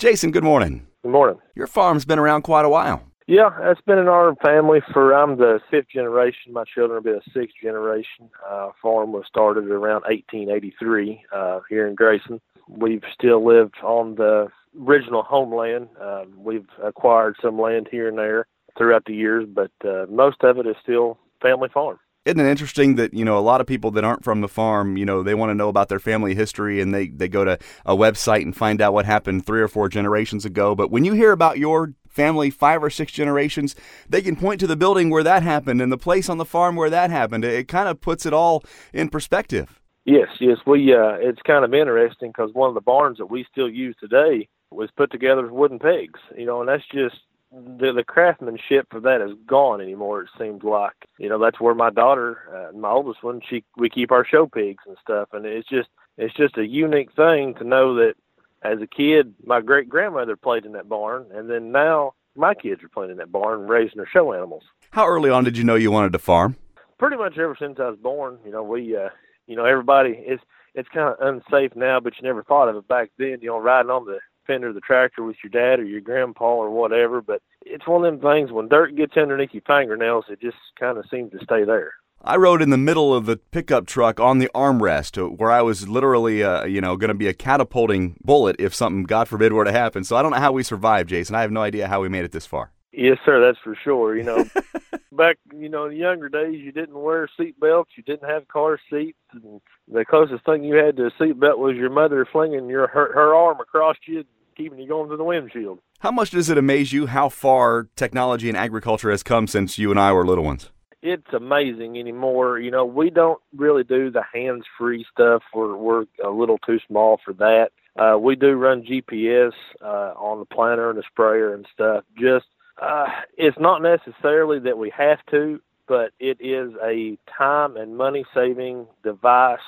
Jason, good morning. Good morning. Your farm's been around quite a while. Yeah, it's been in our family for, I'm the fifth generation. My children will be the sixth generation. Uh, farm was started around 1883 uh, here in Grayson. We've still lived on the original homeland. Uh, we've acquired some land here and there throughout the years, but uh, most of it is still family farm. Isn't it interesting that you know a lot of people that aren't from the farm, you know, they want to know about their family history and they they go to a website and find out what happened three or four generations ago. But when you hear about your family five or six generations, they can point to the building where that happened and the place on the farm where that happened. It kind of puts it all in perspective. Yes, yes, we. Uh, it's kind of interesting because one of the barns that we still use today was put together with wooden pegs. You know, and that's just the the craftsmanship for that is gone anymore. It seems like you know that's where my daughter, uh, my oldest one, she we keep our show pigs and stuff, and it's just it's just a unique thing to know that as a kid, my great grandmother played in that barn, and then now my kids are playing in that barn raising their show animals. How early on did you know you wanted to farm? Pretty much ever since I was born. You know, we, uh, you know, everybody is. It's kind of unsafe now, but you never thought of it back then. You know, riding on the fender of the tractor with your dad or your grandpa or whatever. But it's one of them things when dirt gets underneath your fingernails, it just kind of seems to stay there. I rode in the middle of the pickup truck on the armrest, uh, where I was literally, uh, you know, going to be a catapulting bullet if something, God forbid, were to happen. So I don't know how we survived, Jason. I have no idea how we made it this far. Yes, sir. That's for sure. You know, back, you know, in the younger days, you didn't wear seat belts. You didn't have car seats. And the closest thing you had to a seat belt was your mother flinging your her, her arm across you keeping you going to the windshield. How much does it amaze you how far technology and agriculture has come since you and I were little ones? It's amazing anymore. You know, we don't really do the hands free stuff. We're we're a little too small for that. Uh, we do run GPS uh, on the planter and the sprayer and stuff. Just uh, it's not necessarily that we have to, but it is a time and money saving device.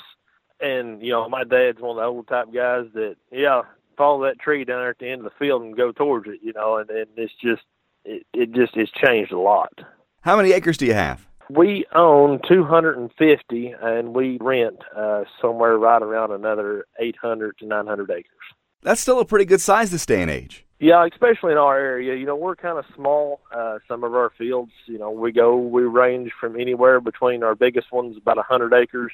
And you know, my dad's one of the old type guys that yeah, follow that tree down there at the end of the field and go towards it, you know, and, and it's just it, it just it's changed a lot. How many acres do you have? We own 250 and we rent uh, somewhere right around another 800 to 900 acres. That's still a pretty good size this day and age. Yeah, especially in our area. You know, we're kind of small. Uh, some of our fields, you know, we go, we range from anywhere between our biggest ones, about 100 acres,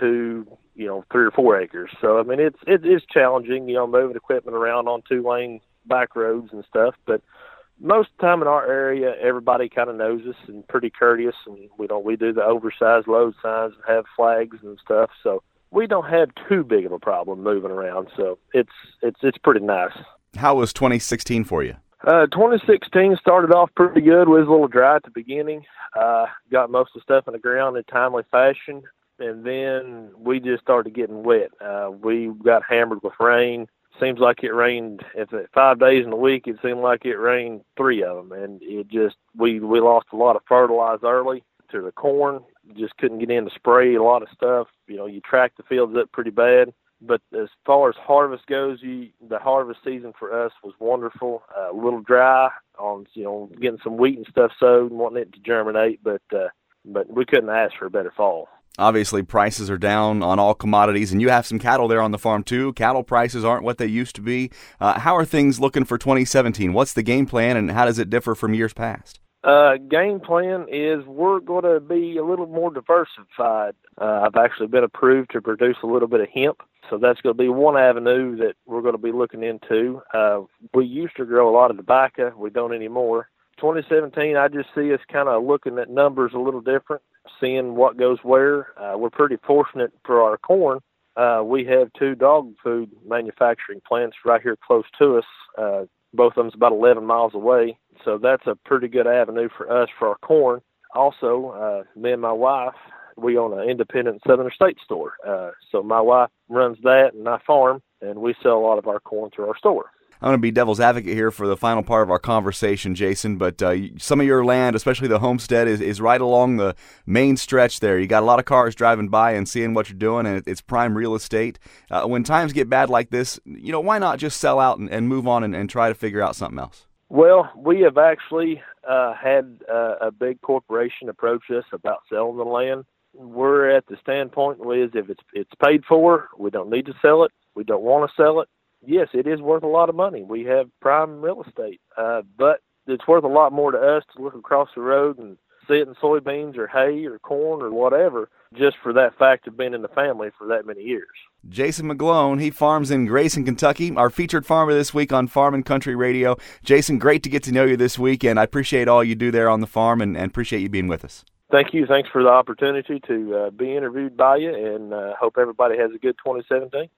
to you know three or four acres. So I mean it's it is challenging, you know, moving equipment around on two lane back roads and stuff. But most of the time in our area, everybody kind of knows us and pretty courteous, and we don't we do the oversized load signs and have flags and stuff. So we don't have too big of a problem moving around. So it's it's it's pretty nice. How was 2016 for you? Uh, 2016 started off pretty good. We was a little dry at the beginning. Uh, got most of the stuff in the ground in a timely fashion and then we just started getting wet. Uh, we got hammered with rain. Seems like it rained. If it, five days in a week, it seemed like it rained three of them, and it just we we lost a lot of fertilizer early to the corn. Just couldn't get in to spray a lot of stuff. You know, you track the fields up pretty bad. But as far as harvest goes, you the harvest season for us was wonderful. Uh, a little dry on you know getting some wheat and stuff sowed and wanting it to germinate, but uh, but we couldn't ask for a better fall. Obviously, prices are down on all commodities, and you have some cattle there on the farm too. Cattle prices aren't what they used to be. Uh, how are things looking for 2017? What's the game plan, and how does it differ from years past? Uh, game plan is we're going to be a little more diversified. Uh, I've actually been approved to produce a little bit of hemp, so that's going to be one avenue that we're going to be looking into. Uh, we used to grow a lot of tobacco, we don't anymore. 2017, I just see us kind of looking at numbers a little different seeing what goes where. Uh, we're pretty fortunate for our corn. Uh, we have two dog food manufacturing plants right here close to us. Uh, both of them's about 11 miles away, so that's a pretty good avenue for us for our corn. Also, uh, me and my wife, we own an independent Southern State store. Uh, so my wife runs that, and I farm, and we sell a lot of our corn through our store. I'm going to be devil's advocate here for the final part of our conversation, Jason. But uh, some of your land, especially the homestead, is, is right along the main stretch there. You got a lot of cars driving by and seeing what you're doing, and it's prime real estate. Uh, when times get bad like this, you know, why not just sell out and, and move on and, and, try to figure out something else? Well, we have actually uh, had uh, a big corporation approach us about selling the land. We're at the standpoint is if it's it's paid for, we don't need to sell it. We don't want to sell it yes, it is worth a lot of money. We have prime real estate, uh, but it's worth a lot more to us to look across the road and see it in soybeans or hay or corn or whatever, just for that fact of being in the family for that many years. Jason McGlone, he farms in Grayson, Kentucky, our featured farmer this week on Farm and Country Radio. Jason, great to get to know you this week, and I appreciate all you do there on the farm and, and appreciate you being with us. Thank you. Thanks for the opportunity to uh, be interviewed by you, and uh, hope everybody has a good 2017.